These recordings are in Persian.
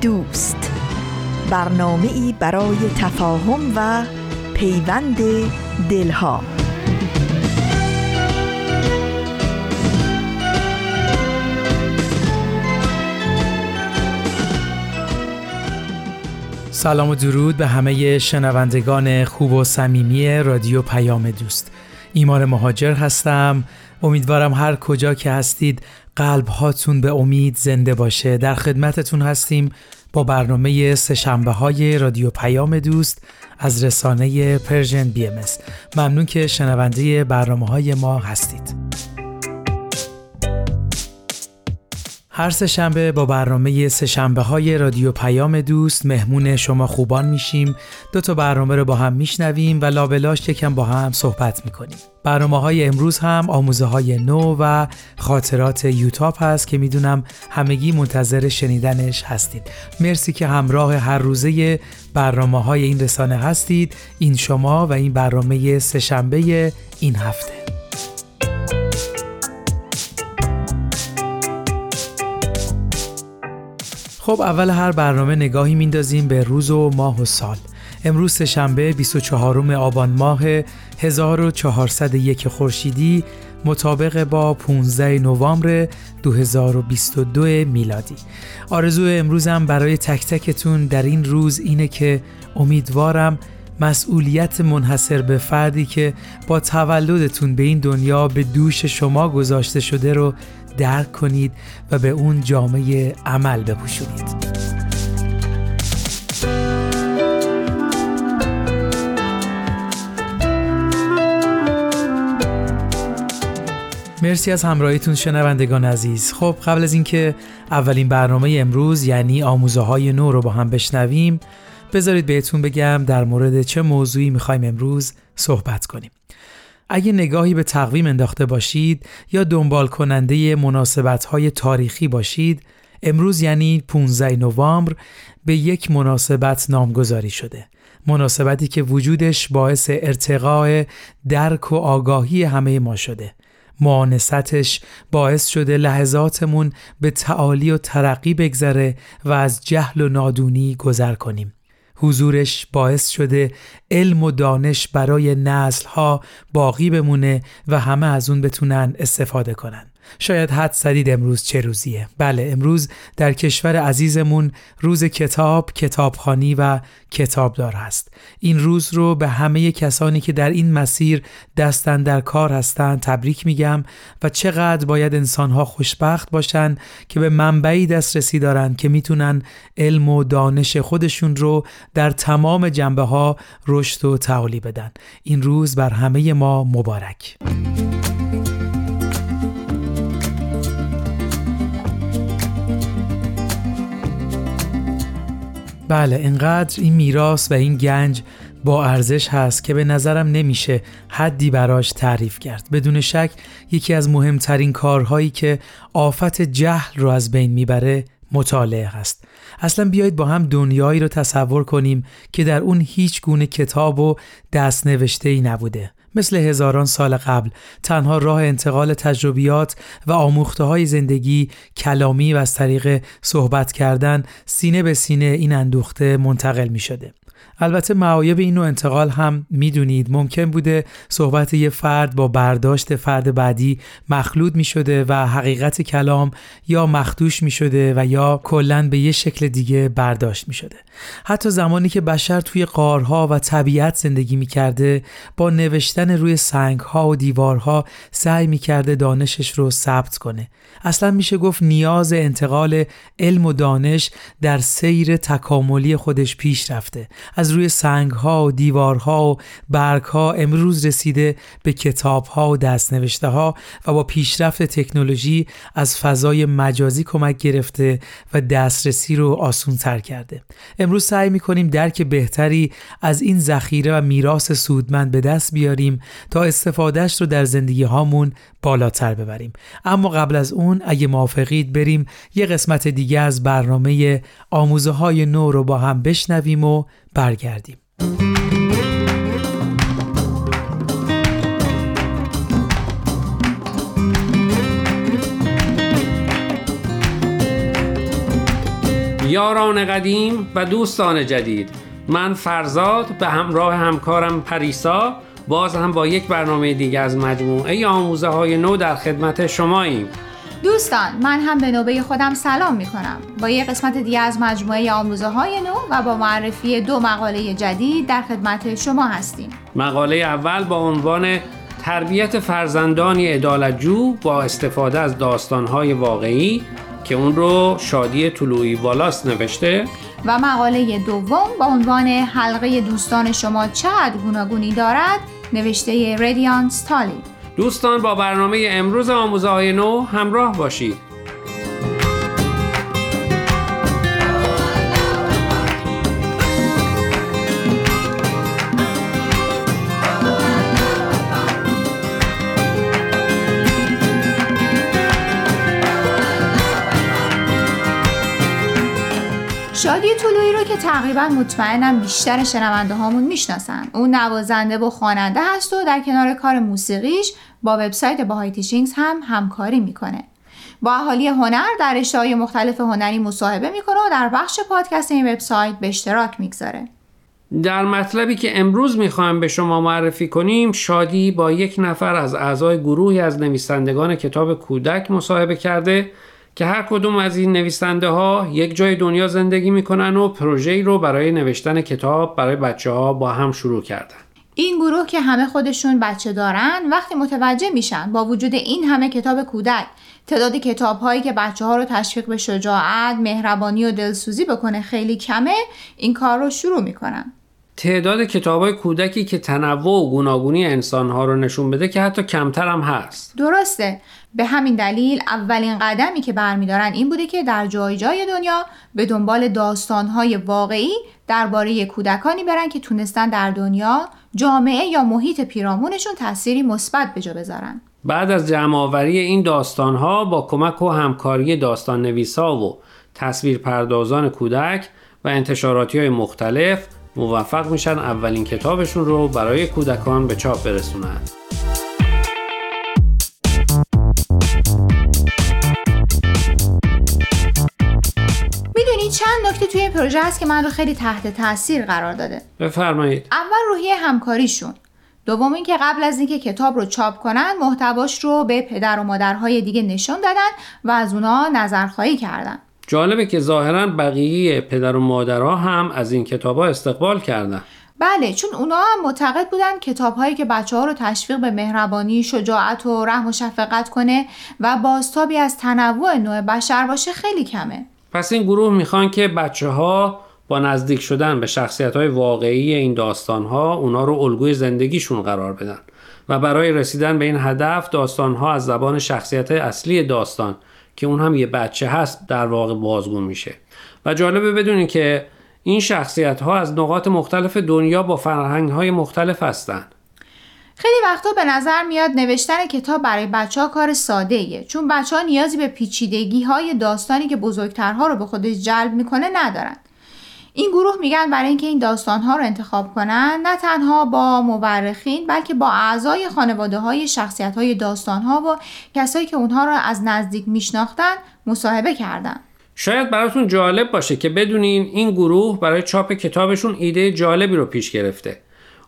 دوست. برنامه ای برای تفاهم و پیوند دلها. سلام و درود به همه شنوندگان خوب و صمیمی رادیو پیام دوست. ایمان مهاجر هستم. امیدوارم هر کجا که هستید قلب هاتون به امید زنده باشه. در خدمتتون هستیم با برنامه سه‌شنبه های رادیو پیام دوست از رسانه Persian BMS ممنون که شنونده برنامه های ما هستید. هر سه شنبه با برنامه سه شنبه های رادیو پیام دوست مهمون شما خوبان میشیم. دو تا برنامه رو با هم میشنویم و لابلاش یکم با هم صحبت می‌کنیم. برنامه های امروز هم آموزه های نو و خاطرات یوتاپ هست که می‌دونم همگی منتظر شنیدنش هستید. مرسی که همراه هر روزه برنامه های این رسانه هستید. این شما و این برنامه سه شنبه این هفته. خب اول هر برنامه نگاهی میندازیم به روز و ماه و سال. امروز شنبه 24 آبان ماه 1401 خورشیدی مطابق با 15 نوامبر 2022 میلادی. آرزو امروزم برای تک تکتون در این روز اینه که امیدوارم مسئولیت منحصر به فردی که با تولدتون به این دنیا به دوش شما گذاشته شده رو درک کنید و به اون جامعه عمل بپوشونید. مرسی از همراهیتون شنوندگان عزیز خب قبل از اینکه اولین برنامه امروز یعنی آموزه های نو رو با هم بشنویم بذارید بهتون بگم در مورد چه موضوعی می‌خوایم امروز صحبت کنیم اگه نگاهی به تقویم انداخته باشید یا دنبال کننده مناسبت های تاریخی باشید امروز یعنی 15 نوامبر به یک مناسبت نامگذاری شده. مناسبتی که وجودش باعث ارتقاء درک و آگاهی همه ما شده. معانستش باعث شده لحظاتمون به تعالی و ترقی بگذره و از جهل و نادونی گذر کنیم. حضورش باعث شده علم و دانش برای نسلها باقی بمونه و همه از اون بتونن استفاده کنن. شاید حد زدید امروز چه روزیه. بله امروز در کشور عزیزمون روز کتاب کتابخانی و کتابدار هست. این روز رو به همه کسانی که در این مسیر دستن در کار هستند تبریک میگم و چقدر باید انسانها خوشبخت باشن که به منبعی دسترسی دارن که می‌تونن علم و دانش خودشون رو در تمام جنبه ها رشد و تعالی بدن. این روز بر همه ما مبارک. بله اینقدر این میراث و این گنج با ارزش هست که به نظرم نمیشه حدی براش تعریف کرد. بدون شک یکی از مهمترین کارهایی که آفت جهل رو از بین می‌بره مطالعه هست. اصلا بیایید با هم دنیایی رو تصور کنیم که در اون هیچ گونه کتاب و دست نوشته ای نبوده. مثل هزاران سال قبل تنها راه انتقال تجربیات و آموخته های زندگی کلامی و از طریق صحبت کردن سینه به سینه این اندوخته منتقل می شده. البته معایب این نوع انتقال هم می‌دونید ممکن بوده صحبت یه فرد با برداشت فرد بعدی مخلوط می شده و حقیقت کلام یا مخدوش می شده و یا کلا به یه شکل دیگه برداشت می شده. حتی زمانی که بشر توی قارها و طبیعت زندگی می کرده با نوشتن روی سنگها و دیوارها سعی می کرده دانشش رو ثبت کنه. اصلا میشه گفت نیاز انتقال علم و دانش در سیر تکاملی خودش پیش رفته از روی سنگ ها و دیوارها و برگ ها امروز رسیده به کتاب ها و دستنوشته ها و با پیشرفت تکنولوژی از فضای مجازی کمک گرفته و دسترسی رو آسون تر کرده. امروز سعی می‌کنیم درک بهتری از این ذخیره و میراث سودمند به دست بیاریم تا استفادهش رو در زندگی هامون بالاتر ببریم. اما قبل از اون اگه موافقید بریم یه قسمت دیگه از برنامه آموزه های نو رو با هم بشنویم و برگردیم. یاران قدیم و دوستان جدید من فرزاد به همراه همکارم پریسا باز هم با یک برنامه دیگه از مجموعه آموزه های نو در خدمت شماییم. دوستان من هم به نوبه خودم سلام می کنم با یک قسمت دیگه از مجموعه آموزه های نو و با معرفی دو مقاله جدید در خدمت شما هستیم. مقاله اول با عنوان تربیت فرزندانی ادالتجو با استفاده از داستانهای واقعی که اون رو شادی طلوعی والاس نوشته. و مقاله دوم با عنوان حلقه دوستان شما چقدر گوناگونی دارد نوشته ردیان ستالی دوستان با برنامه امروز آموزه های نو همراه باشید. تقریبا مطمئنم بیشتر شنونده هامون می‌شناسن. اون نوازنده و خواننده هست و در کنار کار موسیقیش با وبسایت باهای تیشینگز هم همکاری می‌کنه. با اهالی هنر در رشته‌های مختلف هنری مصاحبه می‌کنه و در بخش پادکست این وبسایت به اشتراک می‌گذاره. در مطلبی که امروز می‌خوایم به شما معرفی کنیم شادی با یک نفر از اعضای گروهی از نویسندگان کتاب کودک مصاحبه کرده. که هر کدوم از این نویسنده ها یک جای دنیا زندگی می‌کنن و پروژه‌ای رو برای نوشتن کتاب برای بچه ها با هم شروع کردن. این گروه که همه خودشون بچه دارن وقتی متوجه میشن با وجود این همه کتاب کودک تعداد کتاب هایی که بچه ها رو تشویق به شجاعت، مهربانی و دلسوزی بکنه خیلی کمه این کار رو شروع می‌کنن. تعداد کتاب های کودکی که تنوع و گوناگونی انسان ها رو نشون بده که حتی کمتر هم هست. درسته به همین دلیل اولین قدمی که برمیدارن این بوده که در جای جای دنیا به دنبال داستانهای واقعی درباره کودکانی برن که تونستن در دنیا جامعه یا محیط پیرامونشون تأثیری مثبت به جا بذارن بعد از جمعآوری این داستانها با کمک و همکاری داستان نویسا و تصویر پردازان کودک و انتشاراتی های مختلف موفق میشن اولین کتابشون رو برای کودکان به چاپ برسونند. چند نکته توی این پروژه هست که من رو خیلی تحت تاثیر قرار داده؟ بفرمایید. اول روحیه همکاریشون. دوم اینکه قبل از اینکه کتاب رو چاپ کنن محتواش رو به پدر و مادرهای دیگه نشون دادن و از اونا نظرخواهی کردن. جالبه که ظاهرا بقیه پدر و مادرها هم از این کتاب ها استقبال کردن. بله چون اونا هم معتقد بودن کتاب هایی که بچه ها رو تشویق به مهربانی، شجاعت و رحم و شفقت کنه و بازتابی از تنوع نوع بشر باشه خیلی کمه. پس این گروه می‌خوان که بچه ها با نزدیک شدن به شخصیت های واقعی این داستان ها اونا رو الگوی زندگیشون قرار بدن و برای رسیدن به این هدف داستان ها از زبان شخصیت اصلی داستان که اون هم یه بچه هست در واقع بازگو میشه. و جالبه بدونین که این شخصیت ها از نقاط مختلف دنیا با فرهنگ های مختلف هستند خیلی وقتا به نظر میاد نوشتن کتاب برای بچه ها کار ساده ایه چون بچه ها نیازی به پیچیدگی های داستانی که بزرگترها رو به خودش جلب می‌کنه ندارن. این گروه میگن برای اینکه این داستان ها رو انتخاب کنن نه تنها با مورخین بلکه با اعضای خانواده های شخصیت های داستان ها و کسایی که اونها رو از نزدیک میشناختن مصاحبه کردن. شاید براتون جالب باشه که بدونین این گروه برای چاپ کتابشون ایده جالبی رو پیش گرفته.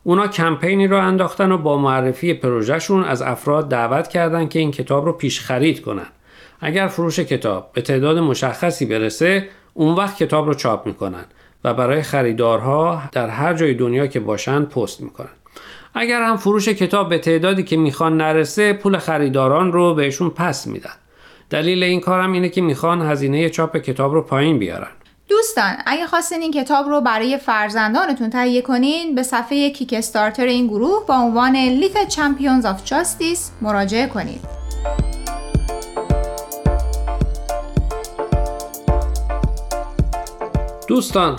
اونا کمپینی رو انداختن و با معرفی پروژهشون از افراد دعوت کردن که این کتاب رو پیش خرید کنن. اگر فروش کتاب به تعداد مشخصی برسه اون وقت کتاب رو چاپ می‌کنن. و برای خریدارها در هر جای دنیا که باشن پست می‌کنن. اگر هم فروش کتاب به تعدادی که می‌خوان نرسه پول خریداران رو بهشون پس میدن. دلیل این کارم اینه که می‌خوان هزینه چاپ کتاب رو پایین بیارن. دوستان اگه خواستین این کتاب رو برای فرزندانتون تهیه کنین به صفحه Kickstarter این گروه با عنوان Little Champions of Justice مراجعه کنید. دوستان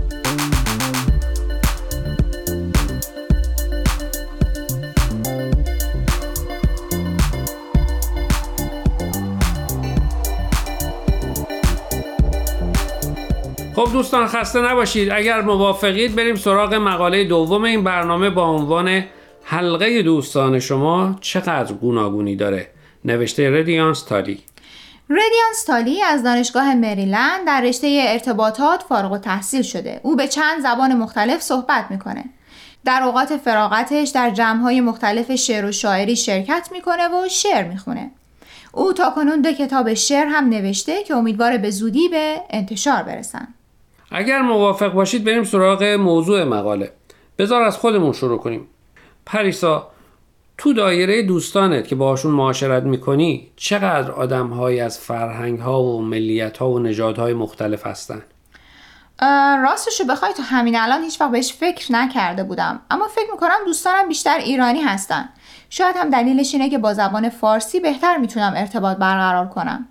خب دوستان خسته نباشید. اگر موافقید بریم سراغ مقاله دوم این برنامه با عنوان حلقه دوستان شما چقدر گوناگونی داره. نوشته ردیانس تالی ردیانس تالی از دانشگاه مریلند در رشته ارتباطات فارغ و تحصیل شده. او به چند زبان مختلف صحبت می‌کنه. در اوقات فراغتش در جمعهای مختلف شعر و شاعری شرکت می‌کنه و شعر می‌خونه. او تا کنون دو کتاب شعر هم نوشته که امیدواره به زودی به انتشار برسن. اگر موافق باشید بریم سراغ موضوع مقاله. بذار از خودمون شروع کنیم. پریسا تو دایره دوستانت که باشون معاشرت می‌کنی چقدر آدم از فرهنگ ها و ملیت ها و نژادهای های مختلف هستن؟ راستشو بخوای تو همین الان هیچ وقت بهش فکر نکرده بودم. اما فکر می‌کنم دوستانم بیشتر ایرانی هستن. شاید هم دلیلش اینه که با زبان فارسی بهتر می‌تونم ارتباط برقرار کنم.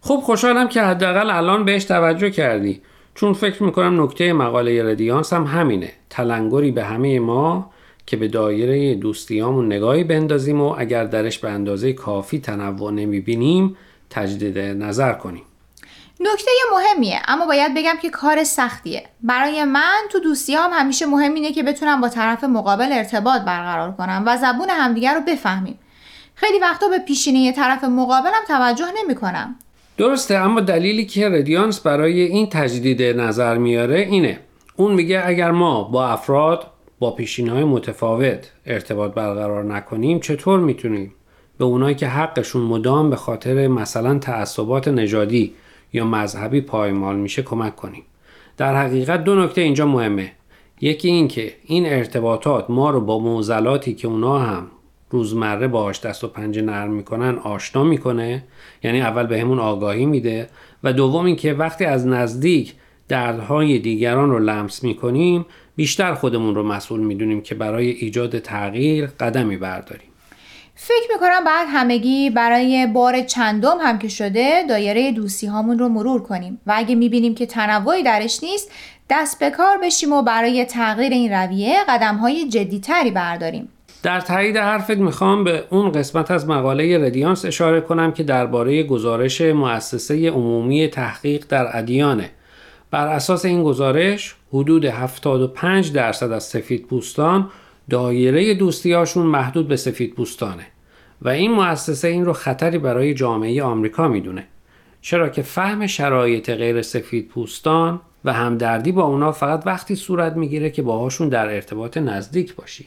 خب خوشحالم که حداقل الان بهش توجه کردی. چون فکر می‌کنم نکته مقاله ردیانس هم همینه. تلنگری به همه ما که به دایره دوستیامون نگاهی بندازیم و اگر درش به اندازه کافی تنوع نمی‌بینیم تجدید نظر کنیم. نکته مهمیه اما باید بگم که کار سختیه. برای من تو دوستی هم همیشه مهم اینه که بتونم با طرف مقابل ارتباط برقرار کنم و زبون همدیگر رو بفهمیم. خیلی وقتا به پیشینه طرف مقابلم توجه نمی کنم درسته اما دلیلی که ردیانس برای این تجدید نظر میاره اینه. اون میگه اگر ما با افراد با پیشین های متفاوت ارتباط برقرار نکنیم چطور می‌تونیم به اونایی که حقشون مدام به خاطر مثلا تعصبات نژادی یا مذهبی پایمال میشه کمک کنیم؟ در حقیقت دو نکته اینجا مهمه. یکی این که این ارتباطات ما رو با موزلاتی که اونا هم روزمره باهاش دست و پنجه نرم می‌کنن آشنا می‌کنه. یعنی اول بهمون آگاهی میده. و دوم اینکه وقتی از نزدیک دردهای دیگران رو لمس می‌کنیم بیشتر خودمون رو مسئول می‌دونیم که برای ایجاد تغییر قدمی برداریم. فکر می‌کنم بعد همگی برای بار چندم هم که شده دایره دوستی هامون رو مرور کنیم. و اگه می‌بینیم که تنوعی درش نیست دست به کار بشیم و برای تغییر این رویه قدم های جدیتری برداریم. در تایید حرفت می‌خوام به اون قسمت از مقاله ردیانس اشاره کنم که درباره گزارش مؤسسه عمومی تحقیق در ادیانه. بر اساس این گزارش حدود 75 درصد از سفید پوستان دایره دوستیاشون محدود به سفید پوستانه و این مؤسسه این رو خطری برای جامعه آمریکا می‌دونه. چرا که فهم شرایط غیر سفید پوستان و همدردی با اونا فقط وقتی صورت می‌گیره که باهاشون در ارتباط نزدیک باشی.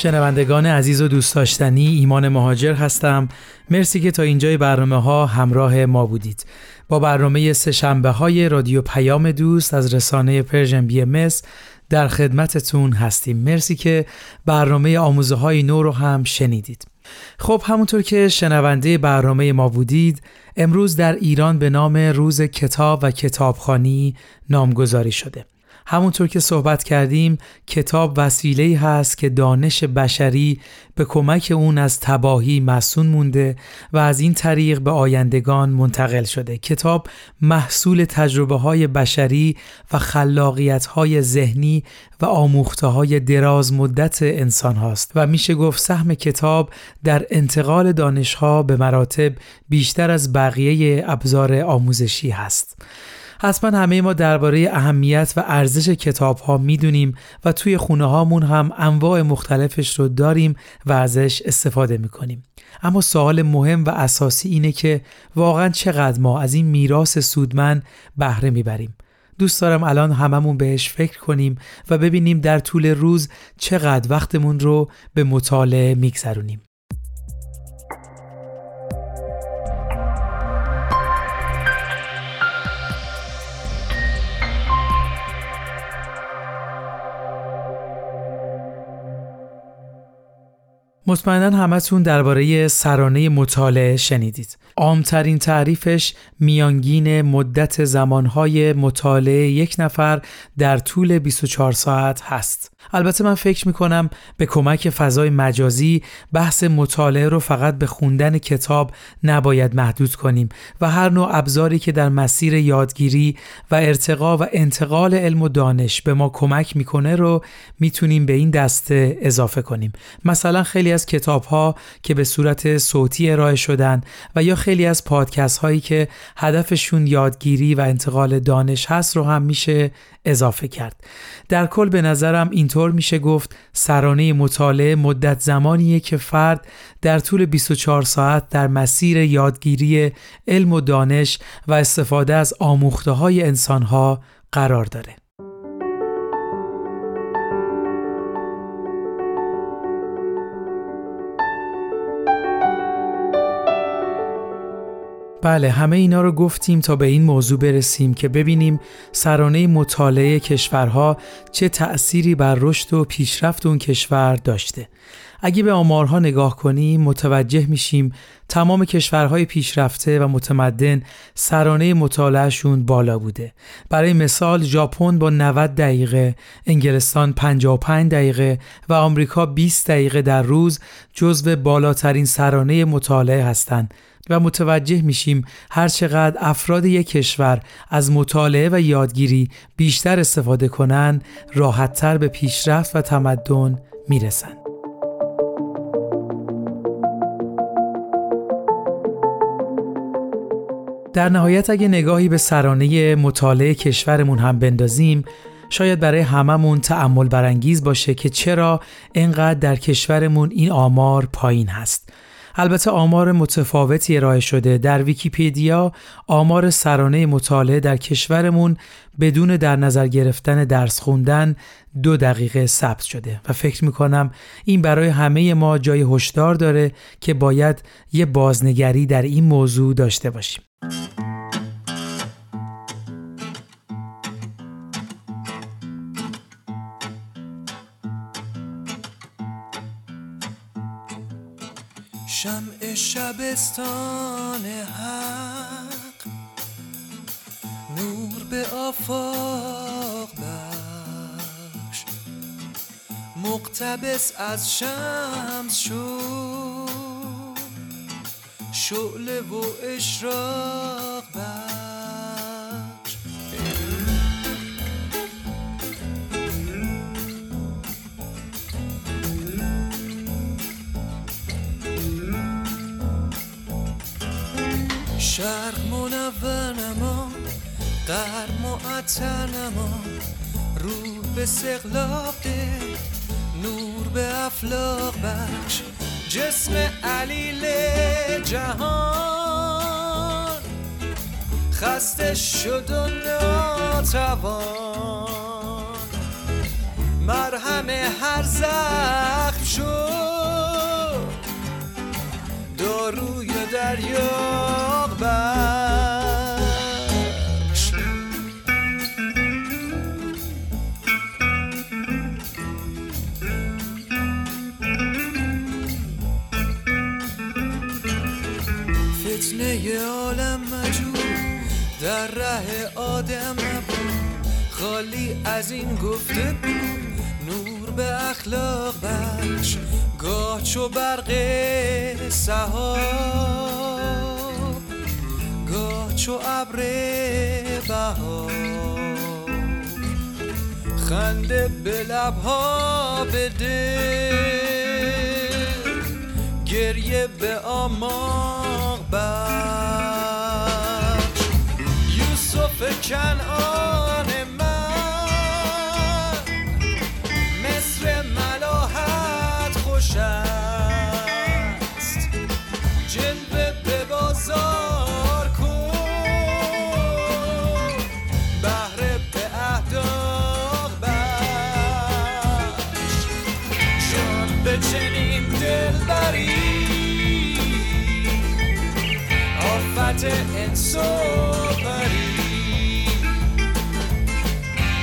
شنوندگان عزیز و دوست داشتنی ایمان مهاجر هستم. مرسی که تا اینجای برنامه ها همراه ما بودید. با برنامه سهشنبه های رادیو پیام دوست از رسانه Persian BM در خدمتتون هستیم. مرسی که برنامه آموزه های نو رو هم شنیدید. خب همونطور که شنونده برنامه ما بودید امروز در ایران به نام روز کتاب و کتابخانی نامگذاری شده. همونطور که صحبت کردیم کتاب وسیله هست که دانش بشری به کمک اون از تباهی مسون مونده و از این طریق به آیندگان منتقل شده. کتاب محصول تجربه های بشری و خلاقیت های ذهنی و آموخته های دراز مدت انسان هاست و میشه گفت سهم کتاب در انتقال دانش ها به مراتب بیشتر از بقیه ابزار آموزشی هست. حتما همه ما درباره اهمیت و ارزش کتاب ها می‌دونیم و توی خونه هامون هم انواع مختلفش رو داریم و ازش استفاده می‌کنیم. اما سوال مهم و اساسی اینه که واقعا چقدر ما از این میراث سودمن بهره می‌بریم. دوست دارم الان هممون بهش فکر کنیم و ببینیم در طول روز چقدر وقتمون رو به مطالعه میگذرونیم. مطمئنا همتون درباره سرانه مطالعه شنیدید. عامترین تعریفش میانگین مدت زمانهای مطالعه یک نفر در طول 24 ساعت هست. البته من فکر می کنم به کمک فضای مجازی بحث مطالعه رو فقط به خوندن کتاب نباید محدود کنیم و هر نوع ابزاری که در مسیر یادگیری و ارتقا و انتقال علم و دانش به ما کمک می‌کنه رو می‌تونیم به این دسته اضافه کنیم. مثلا خیلی از کتاب ها که به صورت صوتی ارائه شدن و یا خیلی از پادکست هایی که هدفشون یادگیری و انتقال دانش هست رو هم میشه اضافه کرد. در کل به نظرم اینطور میشه گفت سرانه مطالعه مدت زمانیه که فرد در طول 24 ساعت در مسیر یادگیری علم و دانش و استفاده از آموخته های انسان ها قرار داره. بله همه اینا رو گفتیم تا به این موضوع برسیم که ببینیم سرانه مطالعه کشورها چه تأثیری بر رشد و پیشرفت اون کشور داشته. اگه به آمارها نگاه کنیم متوجه میشیم تمام کشورهای پیشرفته و متمدن سرانه مطالعهشون بالا بوده. برای مثال ژاپن با 90 دقیقه، انگلستان 55 دقیقه و آمریکا 20 دقیقه در روز جزو بالاترین سرانه مطالعه هستند و متوجه میشیم هرچقدر افراد یک کشور از مطالعه و یادگیری بیشتر استفاده کنند راحتتر به پیشرفت و تمدن می‌رسند. در نهایت اگه نگاهی به سرانه مطالعه کشورمون هم بندازیم شاید برای هممون تعمل برانگیز باشه که چرا اینقدر در کشورمون این آمار پایین هست البته آمار متفاوتی ارائه شده. در ویکیپدیا آمار سرانه مطالعه در کشورمون بدون در نظر گرفتن درس خوندن دو دقیقه ثبت شده و فکر می‌کنم این برای همه ما جای هشدار داره که باید یه بازنگری در این موضوع داشته باشیم. شبستان حق. نور به آفاق بخش. مقتبس از شمس شو. شعله و اشراق بخش. شرق منور نما قرم معطر نما روح به سقلاق نور به افلاق بخش. جسم علیل جهان خسته شد و ناتوان. مرهم هر زخم دریاق بخش فتنه عالم مجور در ره آدم نبود خالی از این گفته بود نور به اخلاق بخش گاه چو برق سهاب گاه چو ابر بهار. خنده به لبها بده گریه به آماغ بخش. یوسف کنعان آفت انصافری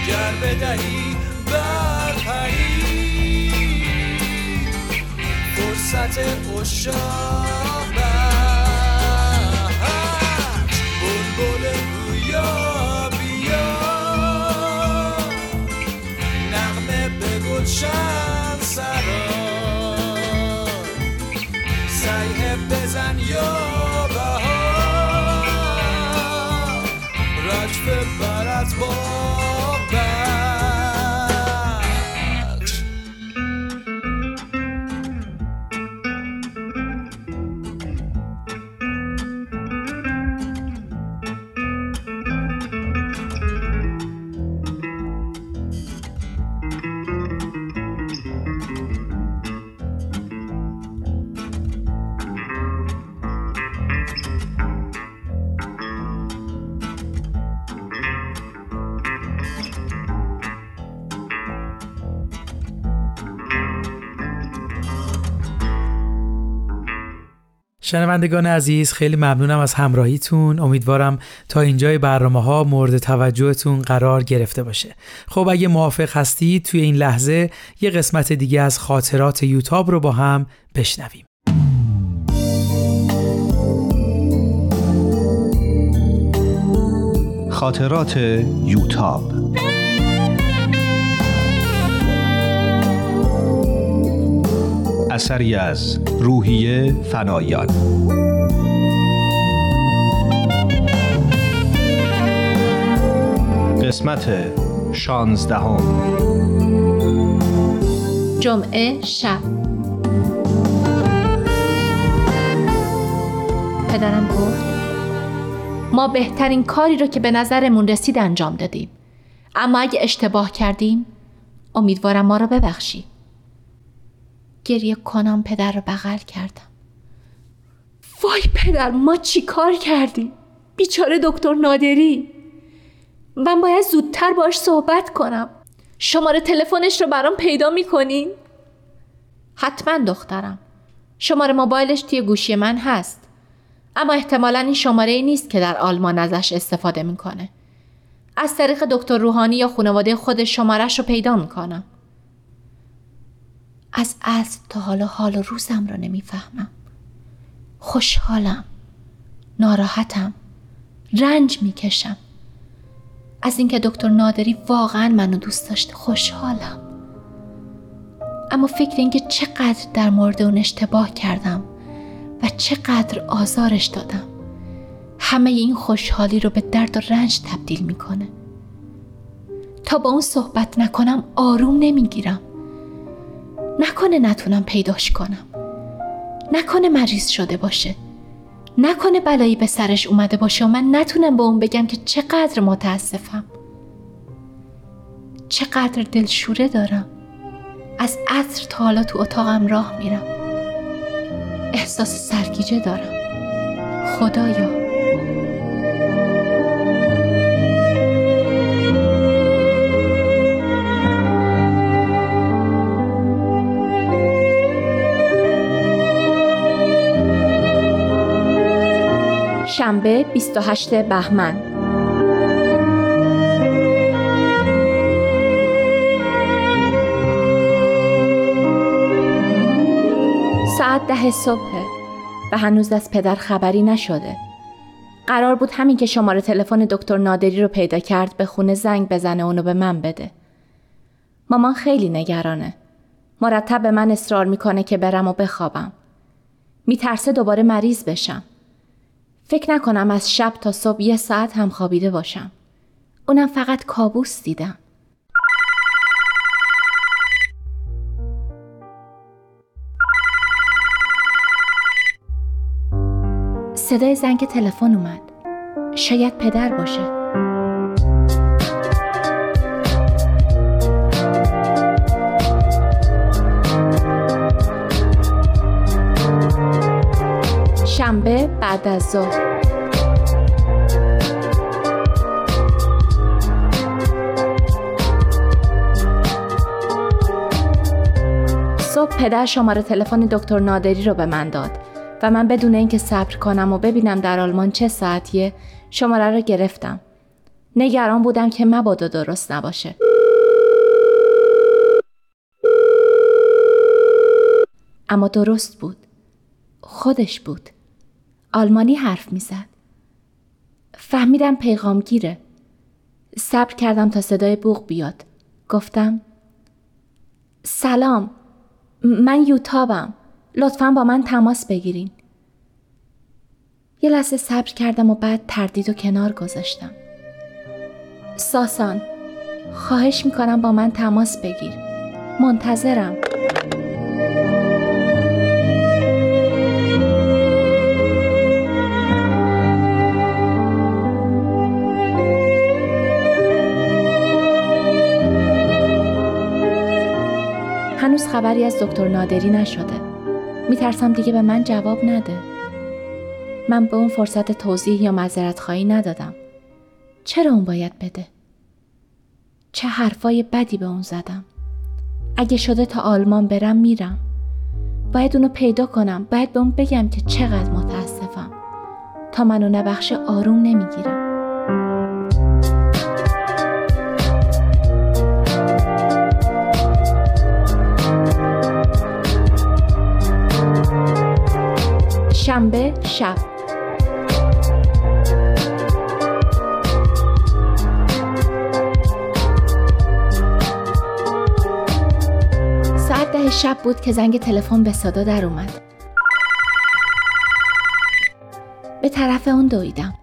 گر بدهی برپری فرصت اشاق شنوندگان عزیز خیلی ممنونم از همراهیتون. امیدوارم تا اینجای برنامه ها مورد توجهتون قرار گرفته باشه. خب اگه موافق هستید توی این لحظه یه قسمت دیگه از خاطرات یوتاب رو با هم بشنویم. خاطرات یوتاب اثری از روحیه فنایان. قسمت شانزدهم. جمعه شب. پدرم گفت ما بهترین کاری رو که به نظرمون رسید انجام دادیم. اما اگه اشتباه کردیم امیدوارم ما رو ببخشی. گریه کنم پدر رو بغل کردم. وای پدر ما چی کار کردیم؟ بیچاره دکتر نادری. من باید زودتر باش صحبت کنم. شماره تلفنش رو برام پیدا می‌کنین؟ حتما دخترم. شماره موبایلش توی گوشی من هست. اما احتمالا این شماره ای نیست که در آلمان ازش استفاده می‌کنه. از طریق دکتر روحانی یا خانواده خودش شمارش رو پیدا می‌کنم. از اصل تا حالا حال و روزم رو نمی‌فهمم. خوشحالم ناراحتم رنج می‌کشم. از اینکه دکتر نادری واقعا منو دوست داشته خوشحالم. اما فکر اینکه چقدر در مورد اون اشتباه کردم و چقدر آزارش دادم همه این خوشحالی رو به درد و رنج تبدیل می‌کنه. تا با اون صحبت نکنم آروم نمی‌گیرم. نکنه نتونم پیداش کنم. نکنه مریض شده باشه. نکنه بلایی به سرش اومده باشه و من نتونم به اون بگم که چقدر متاسفم. چقدر دلشوره دارم. از عطر تا حالا تو اتاقم راه میرم. احساس سرگیجه دارم. خدایا. شنبه 28 بهمن. ساعت ده صبح و هنوز از پدر خبری نشده. قرار بود همین که شماره تلفن دکتر نادری رو پیدا کرد به خونه زنگ بزنه اونو به من بده. مامان خیلی نگرانه. مرتب به من اصرار می‌کنه که برم و بخوابم. میترسه دوباره مریض بشم. فکر نکنم از شب تا صبح یه ساعت هم خوابیده باشم. اونم فقط کابوس دیدم. صدای زنگ تلفن اومد. شاید پدر باشه. شنبه بعد از ظهر. صبح پدر شماره تلفن دکتر نادری رو به من داد و من بدون اینکه صبر کنم و ببینم در آلمان چه ساعتیه شماره رو گرفتم. نگران بودم که مبادا درست نباشه. اما درست بود. خودش بود. آلمانی حرف می‌زد. فهمیدم پیغامگیره. صبر کردم تا صدای بوغ بیاد. گفتم سلام من یوتابم لطفا با من تماس بگیرین. یه لحظه صبر کردم و بعد تردید و کنار گذاشتم. ساسان خواهش می‌کنم با من تماس بگیر. منتظرم. خبری از دکتر نادری نشده. میترسم دیگه به من جواب نده. من به اون فرصت توضیح یا مذارت خواهی ندادم. چرا اون باید بده؟ چه حرفای بدی به اون زدم؟ اگه شده تا آلمان برم میرم. باید اونو پیدا کنم. باید به اون بگم که چقدر متاسفم. تا منو نبخش آروم نمی‌گیرم. شنبه شب. ساعت ده شب بود که زنگ تلفن به صدا در اومد. به طرف اون دویدم.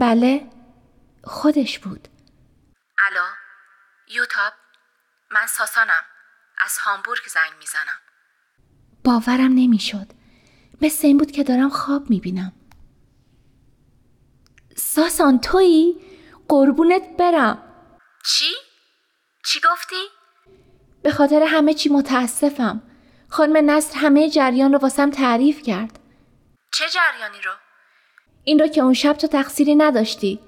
بله خودش بود. الو یوتاب من ساسانم. از هامبورگ زنگ می‌زنم. باورم نمی‌شد. مثل این بود که دارم خواب می‌بینم. ساسان تویی؟ قربونت برم. چی؟ چی گفتی؟ به خاطر همه چی متاسفم. خانم نصر همه جریان رو واسم تعریف کرد. چه جریانی رو؟ این رو که اون شب تو تقصیری نداشتی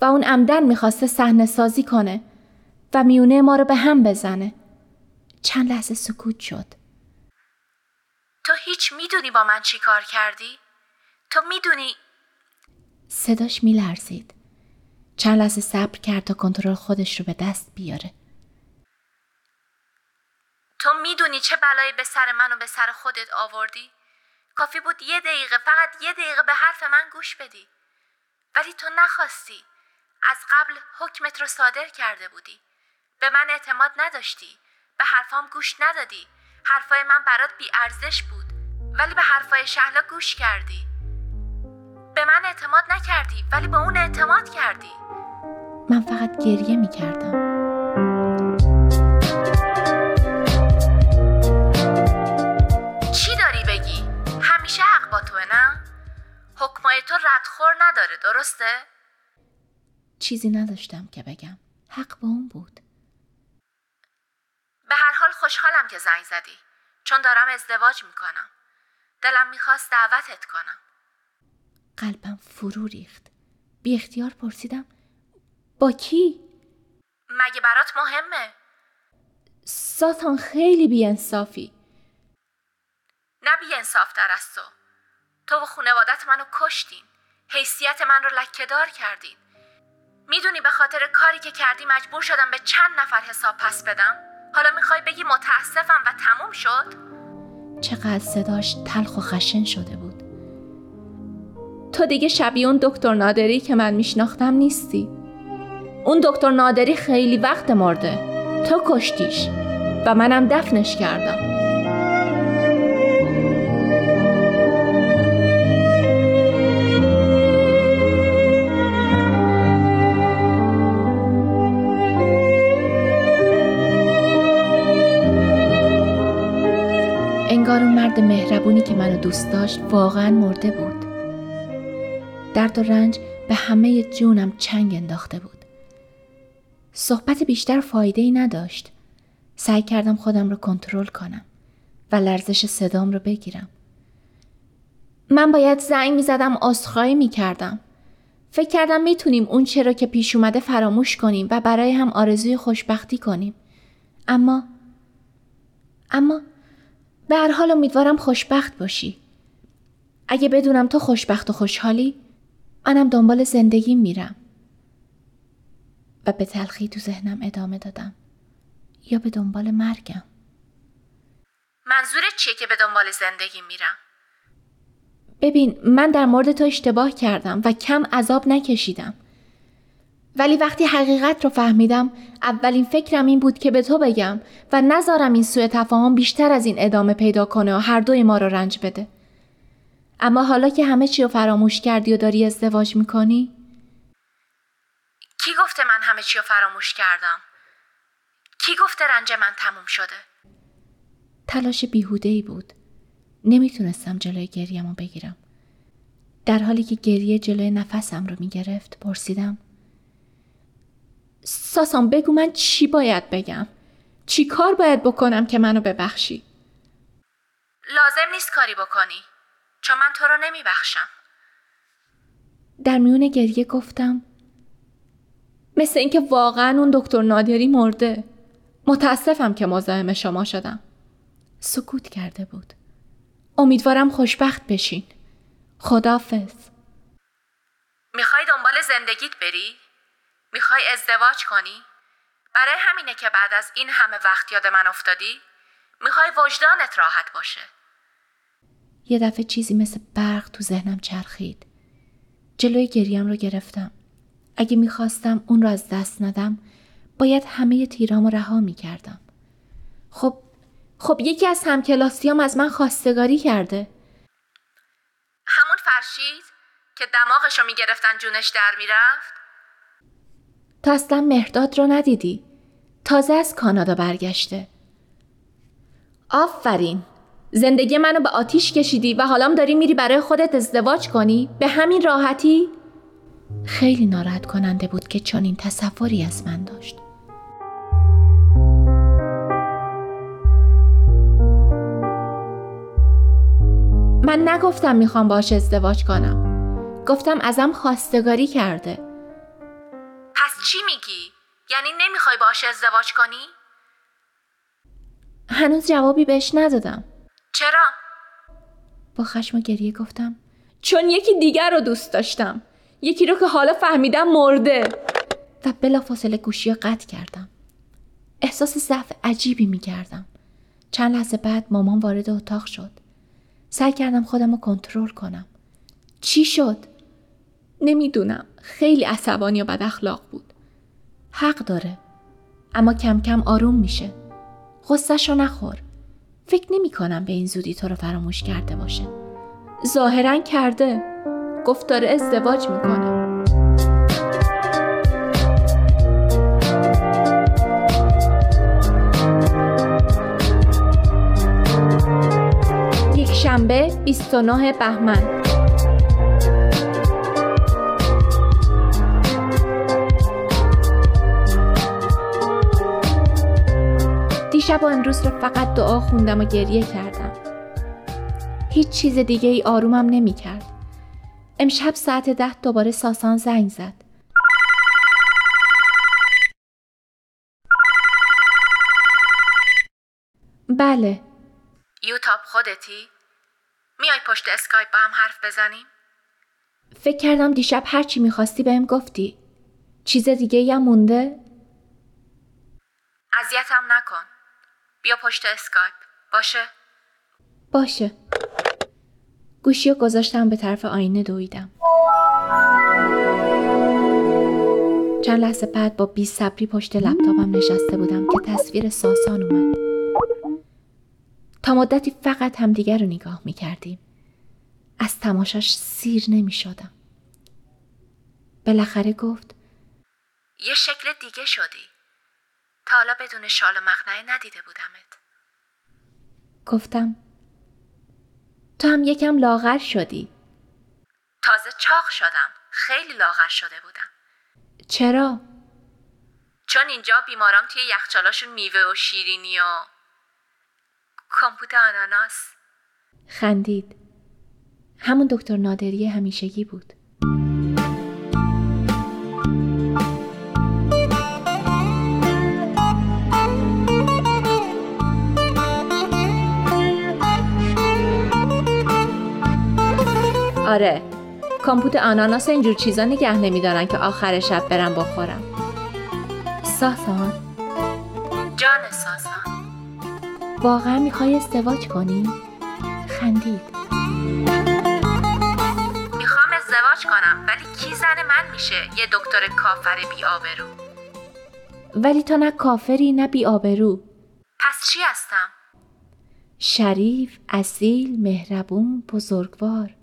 و اون عمدن می‌خواسته صحنه سازی کنه و میونه ما رو به هم بزنه. چند لحظه سکوت شد. تو هیچ می‌دونی با من چی کار کردی؟ تو می‌دونی؟ صداش میلرزید. چند لحظه صبر کرد تا کنترل خودش رو به دست بیاره. تو می‌دونی چه بلایی به سر من و به سر خودت آوردی؟ کافی بود یه دقیقه فقط یه دقیقه به حرف من گوش بدی. ولی تو نخواستی. از قبل حکمت رو صادر کرده بودی. به من اعتماد نداشتی. به حرفام گوش ندادی. حرفای من برات بیارزش بود ولی به حرفای شهلا گوش کردی به من اعتماد نکردی ولی به اون اعتماد کردی من فقط گریه می کردم چی داری بگی؟ همیشه حق با تو نه؟ حکمای تو ردخور نداره درسته؟ چیزی نداشتم که بگم حق با اون بود به هر حال خوشحالم که زنگ زدی. چون دارم ازدواج می‌کنم. دلم می‌خواست دعوتت کنم. قلبم فرو ریخت. بی اختیار پرسیدم با کی؟ مگه برات مهمه؟ ساتان خیلی بیانصافی. نه بی انصاف در از تو. تو و خونوادت منو کشتین. حیثیت من رو لکهدار کردین. می‌دونی به خاطر کاری که کردی مجبور شدم به چند نفر حساب پس بدم؟ حالا می‌خوای بگی متاسفم و تموم شد؟ چقدر صداش تلخ و خشن شده بود. تو دیگه شبیه اون دکتر نادری که من میشناختم نیستی. اون دکتر نادری خیلی وقت مرده. تو کشتیش. و منم دفنش کردم. انگار اون مرد مهربونی که منو دوست داشت واقعا مرده بود. درد و رنج به همه جونم چنگ انداخته بود. صحبت بیشتر فایده ای نداشت. سعی کردم خودم رو کنترل کنم و لرزش صدام رو بگیرم. من باید زنگ می زدم می می‌کردم. فکر کردم می‌تونیم اون چرا که پیش اومده فراموش کنیم و برای هم آرزوی خوشبختی کنیم. اما اما به هر حال امیدوارم خوشبخت باشی. اگه بدونم تو خوشبخت و خوشحالی منم دنبال زندگی میرم. و به تلخی تو ذهنم ادامه دادم. یا به دنبال مرگم. منظورت چیه که به دنبال زندگی میرم؟ ببین من در مورد تو اشتباه کردم و کم عذاب نکشیدم. ولی وقتی حقیقت رو فهمیدم اولین فکرم این بود که به تو بگم و نذارم این سوء تفاهم بیشتر از این ادامه پیدا کنه و هر دوی ما رو رنج بده. اما حالا که همه چی رو فراموش کردی و داری ازدواج می‌کنی؟ کی گفته من همه چی رو فراموش کردم؟ کی گفته رنج من تموم شده؟ تلاش بیهوده ای بود. نمی‌تونستم جلوی گریم رو بگیرم. در حالی که گریه جلوی نفسم رو می‌گرفت پرسیدم ساسان بگو من چی باید بگم؟ چی کار باید بکنم که منو ببخشی؟ لازم نیست کاری بکنی چون من تو رو نمیبخشم. در میون گریه گفتم مثل اینکه واقعا اون دکتر نادری مرده. متاسفم که مزاحم شما شدم. سکوت کرده بود. امیدوارم خوشبخت بشین. خدافز می‌خوای دنبال زندگیت بری؟ می‌خوای ازدواج کنی؟ برای همینه که بعد از این همه وقت یاد من افتادی؟ می‌خوای وجدانت راحت باشه. یه دفعه چیزی مثل برق تو ذهنم چرخید. جلوی گریم رو گرفتم. اگه می‌خواستم اون رو از دست ندم باید همه تیرامو رها می‌کردم. خب خب یکی از همکلاسیام از من خواستگاری کرده. همون فرشید که دماغشو می‌گرفتن جونش در می‌رفت؟ تا اصلا مهرداد رو ندیدی؟ تازه از کانادا برگشته. آفرین! زندگی منو به آتیش کشیدی و حالا داری میری برای خودت ازدواج کنی؟ به همین راحتی؟ خیلی ناراحت کننده بود که چنین تصوری از من داشت. من نگفتم می‌خوام باش ازدواج کنم. گفتم ازم خواستگاری کرده. چی میگی؟ یعنی نمی‌خوای باش ازدواج کنی؟ هنوز جوابی بهش ندادم چرا؟ با خشم و گریه گفتم چون یکی دیگر رو دوست داشتم یکی رو که حالا فهمیدم مرده و بلا فاصله گوشی رو قطع کردم احساس ضعف عجیبی می‌کردم چند لحظه بعد مامان وارد اتاق شد سعی کردم خودم رو کنترل کنم چی شد؟ نمی‌دونم. خیلی عصبانی و بد اخلاق بود. حق داره. اما کم کم آروم میشه. غصهش رو نخور. فکر نمی کنم به این زودی تو رو فراموش کرده باشه. ظاهرا کرده. گفت داره ازدواج می‌کنه. یک شنبه 29 بهمن. دیشب و امروز رو فقط دعا خوندم و گریه کردم هیچ چیز دیگه ای آرومم نمی کرد. امشب ساعت ده دوباره ساسان زنگ زد. بله یوتاب خودتی؟ میای پشت اسکایپ با هم حرف بزنیم؟ فکر کردم دیشب هرچی می‌خواستی بهم گفتی چیز دیگه هم مونده؟ اذیتم نکن بیا پشت اسکایپ باشه؟ باشه گوشی رو گذاشتم به طرف آینه دویدم چند لحظه بعد با بی صبری پشت لپتاپم نشسته بودم که تصویر ساسان اومد تا مدتی فقط همدیگر رو نگاه می کردیم. از تماشاش سیر نمی شدم. بالاخره گفت یه شکل دیگه شدی تا حالا بدون شال و مقنعه ندیده بودمت. گفتم تو هم یکم لاغر شدی. تازه چاق شدم. خیلی لاغر شده بودم. چرا؟ چون اینجا بیمارام توی یخچالاشون میوه و شیرینی و کمپوت آناناس. خندید. همون دکتر نادری همیشگی بود. آره. کامپوت آناناس اینجور چیزا نگه نمیدارن که آخر شب برم بخورم. ساسان. جان ساسان. واقعا می‌خوای ازدواج کنی؟ خندید. می‌خوام ازدواج کنم ولی کی زن من میشه؟ یه دکتر کافر بی آبرو ولی تو نه کافری نه بی آبرو پس چی هستم؟ شریف، اصیل، مهربون، بزرگوار.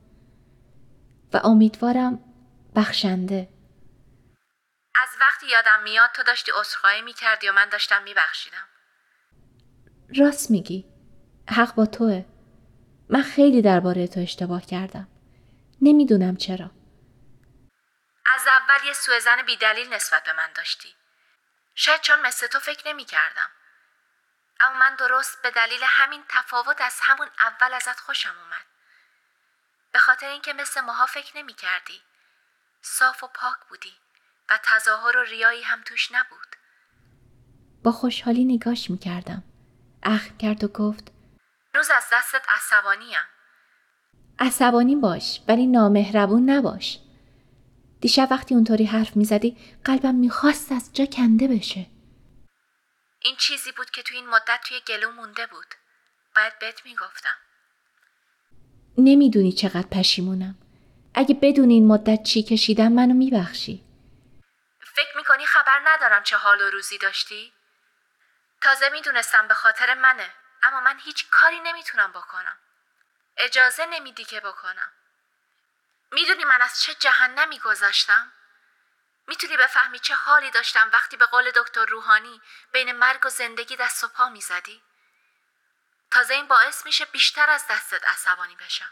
و امیدوارم بخشنده. از وقتی یادم میاد تو داشتی عذرخواهی می‌کردی و من داشتم میبخشیدم. راست میگی. حق با توه. من خیلی درباره تو اشتباه کردم. نمی‌دونم چرا. از اول یه سوء زن بیدلیل نسبت به من داشتی. شاید چون مثل تو فکر نمی کردم. اما من درست به دلیل همین تفاوت از همون اول ازت خوشم اومد. به خاطر اینکه مثل ماها فکر نمی کردی. صاف و پاک بودی و تظاهر و ریایی هم توش نبود. با خوشحالی نگاش می‌کردم اخم کرد و گفت روز از دستت عصبانیم. عصبانی باش ولی نامهربون نباش. دیشب وقتی اونطوری حرف می‌زدی قلبم می‌خواست از جا کنده بشه. این چیزی بود که تو این مدت توی گلو مونده بود. باید بهت می‌گفتم نمی‌دونی چقدر پشیمونم اگه بدون این مدت چی کشیدم منو میبخشی فکر می‌کنی خبر ندارم چه حال و روزی داشتی؟ تازه می‌دونستم به خاطر منه اما من هیچ کاری نمی‌تونم بکنم اجازه نمیدی که بکنم می‌دونی من از چه جهنمی گذشتم؟ می‌تونی بفهمی چه حالی داشتم وقتی به قول دکتر روحانی بین مرگ و زندگی دست و پا می‌زدی؟ تازه این باعث میشه بیشتر از دستت عصبانی بشم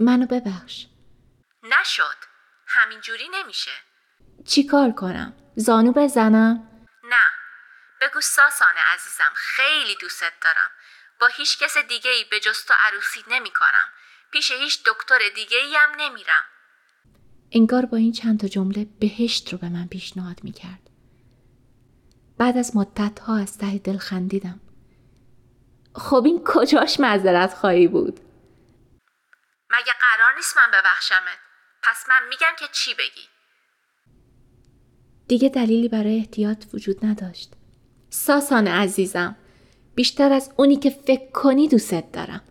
منو ببخش نشد همینجوری نمیشه چی کار کنم؟ زانو بزنم؟ نه بگو ساسانه عزیزم خیلی دوستت دارم با هیچ کس دیگه ای به جز تو عروسی نمی کنم پیش هیچ دکتر دیگه ای هم نمیرم انگار با این چند تا جمله بهشت رو به من پیشنهاد می‌کرد. بعد از مدت ها از ته دل خندیدم. خب این کجاش معذرت خواهی بود؟ مگه قرار نیست من ببخشمت پس من میگم که چی بگی دیگه دلیلی برای احتیاط وجود نداشت. ساسان عزیزم بیشتر از اونی که فکر کنی دوست دارم.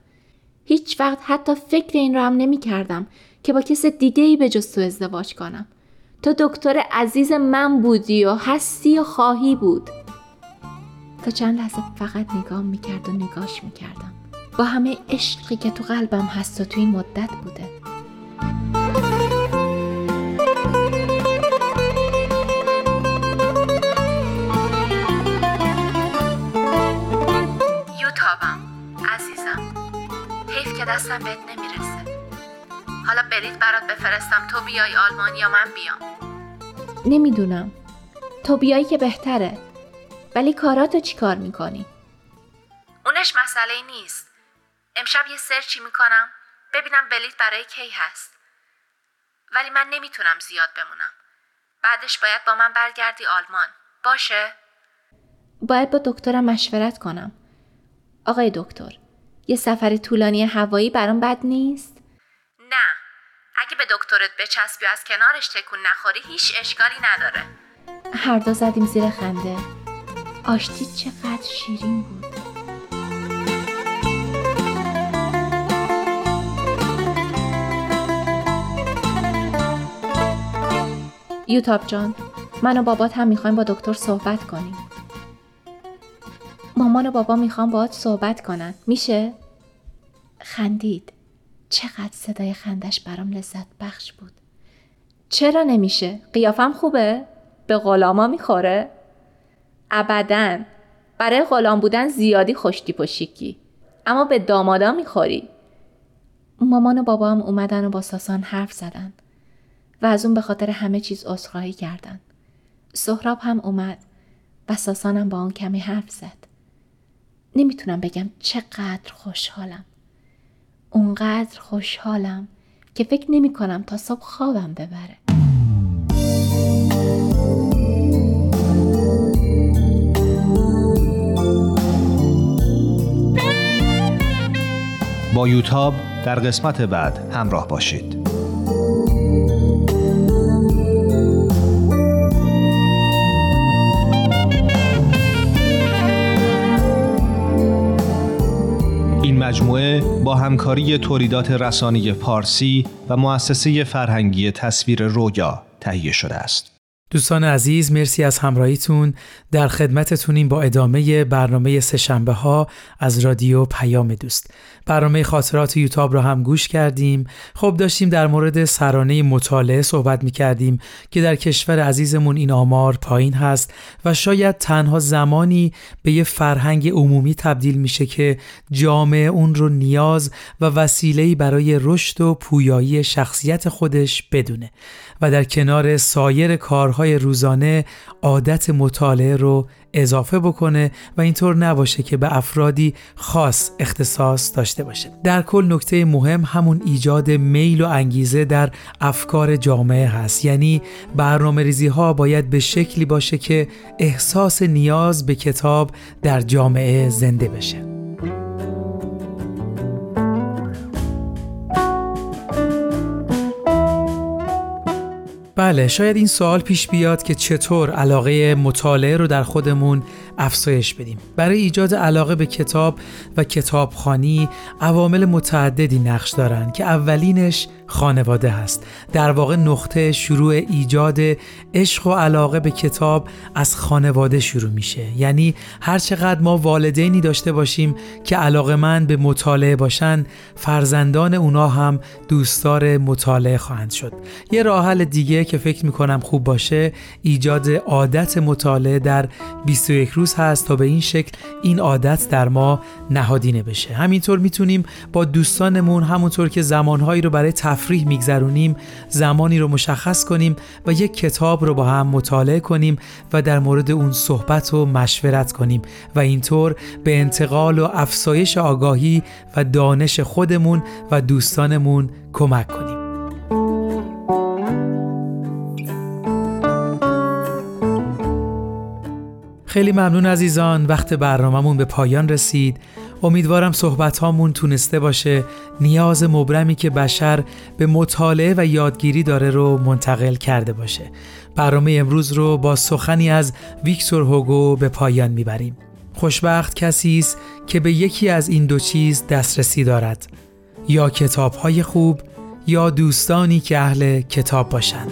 هیچ وقت حتی فکر این رو هم نمی کردم که با کس دیگه ای به جز تو ازدواج کنم. تو دکتر عزیز من بودی و هستی و خواهی بود. تا چند لحظه فقط نگاه می‌کرد و نگاش می‌کردم. با همه عشقی که تو قلبم هست و تو این مدت بوده. یوتابم عزیزم حیف که دستم بهت نمی‌رسه حالا بلیت برات بفرستم تو بیای آلمان یا من بیام نمی‌دونم. تو بیایی که بهتره. ولی کاراتو چی کار می‌کنی؟ اونش مسئله نیست. امشب یه سرچی می‌کنم ببینم بلیت برای کی هست. ولی من نمی‌تونم زیاد بمونم. بعدش باید با من برگردی آلمان. باشه؟ باید با دکترم مشورت کنم. آقای دکتر یه سفر طولانی هوایی برام بد نیست؟ نه. اگه به دکترت بچسبی و از کنارش تکون نخوری هیچ اشکالی نداره. هر دو زدیم زیر خنده. آشتی چقدر شیرین بود یوتاب جان من و بابات هم می‌خوایم با دکتر صحبت کنیم مامان و بابا می‌خوام باهات صحبت کنن میشه؟ خندید چقدر صدای خندش برام لذت بخش بود چرا نمیشه؟ قیافم خوبه؟ به غلاما می‌خوره؟ ابدا. برای غلام بودن زیادی خوشتیپ و شیکی اما به دامادا می‌خوری. مامان و بابام اومدن و با ساسان حرف زدن. و از اون به خاطر همه چیز عذرخواهی کردن. سهراب هم اومد و ساسانم با اون کمی حرف زد. نمی‌تونم بگم چقدر خوشحالم. اونقدر خوشحالم که فکر نمی کنم تا صبح خوابم ببره. با یوتاب در قسمت بعد همراه باشید این مجموعه با همکاری تولیدات رسانی پارسی و مؤسسه فرهنگی تصویر رویا تهیه شده است. دوستان عزیز مرسی از همراهیتون. در خدمتتونیم با ادامه برنامه سهشنبه ها از رادیو پیام دوست. برنامه خاطرات یوتاب را هم گوش کردیم. خب داشتیم در مورد سرانه مطالعه صحبت می کردیم که در کشور عزیزمون این آمار پایین هست و شاید تنها زمانی به یه فرهنگ عمومی تبدیل میشه که جامعه اون رو نیاز و وسیله‌ای برای رشد و پویایی شخصیت خودش بدونه. و در کنار سایر کارهای روزانه عادت مطالعه رو اضافه بکنه و اینطور نباشه که به افرادی خاص اختصاص داشته باشه. در کل نکته مهم همون ایجاد میل و انگیزه در افکار جامعه هست. یعنی برنامه ریزی ها باید به شکلی باشه که احساس نیاز به کتاب در جامعه زنده بشه. بله شاید این سوال پیش بیاد که چطور علاقه مطالعه رو در خودمون افزایش بدیم. برای ایجاد علاقه به کتاب و کتابخانی عوامل متعددی نقش دارند که اولینش خانواده هست. در واقع نقطه شروع ایجاد عشق و علاقه به کتاب از خانواده شروع میشه. یعنی هر چقدر ما والدینی داشته باشیم که علاقه من به مطالعه باشن فرزندان اونا هم دوستدار مطالعه خواهند شد. یه راه حل دیگه که فکر می‌کنم خوب باشه ایجاد عادت مطالعه در 21 روز هست تا به این شکل این عادت در ما نهادینه بشه. همینطور می‌تونیم با دوستانمون همونطور که زمانهایی رو برای تفریح میگذرونیم زمانی رو مشخص کنیم و یک کتاب رو با هم مطالعه کنیم و در مورد اون صحبت و مشورت کنیم و اینطور به انتقال و افزایش آگاهی و دانش خودمون و دوستانمون کمک کنیم. خیلی ممنون عزیزان وقت برنامهمون به پایان رسید. امیدوارم صحبت هامون تونسته باشه. نیاز مبرمی که بشر به مطالعه و یادگیری داره رو منتقل کرده باشه. برنامه امروز رو با سخنی از ویکتور هوگو به پایان می‌بریم. خوشبخت کسی است که به یکی از این دو چیز دسترسی دارد. یا کتاب خوب یا دوستانی که اهل کتاب باشند.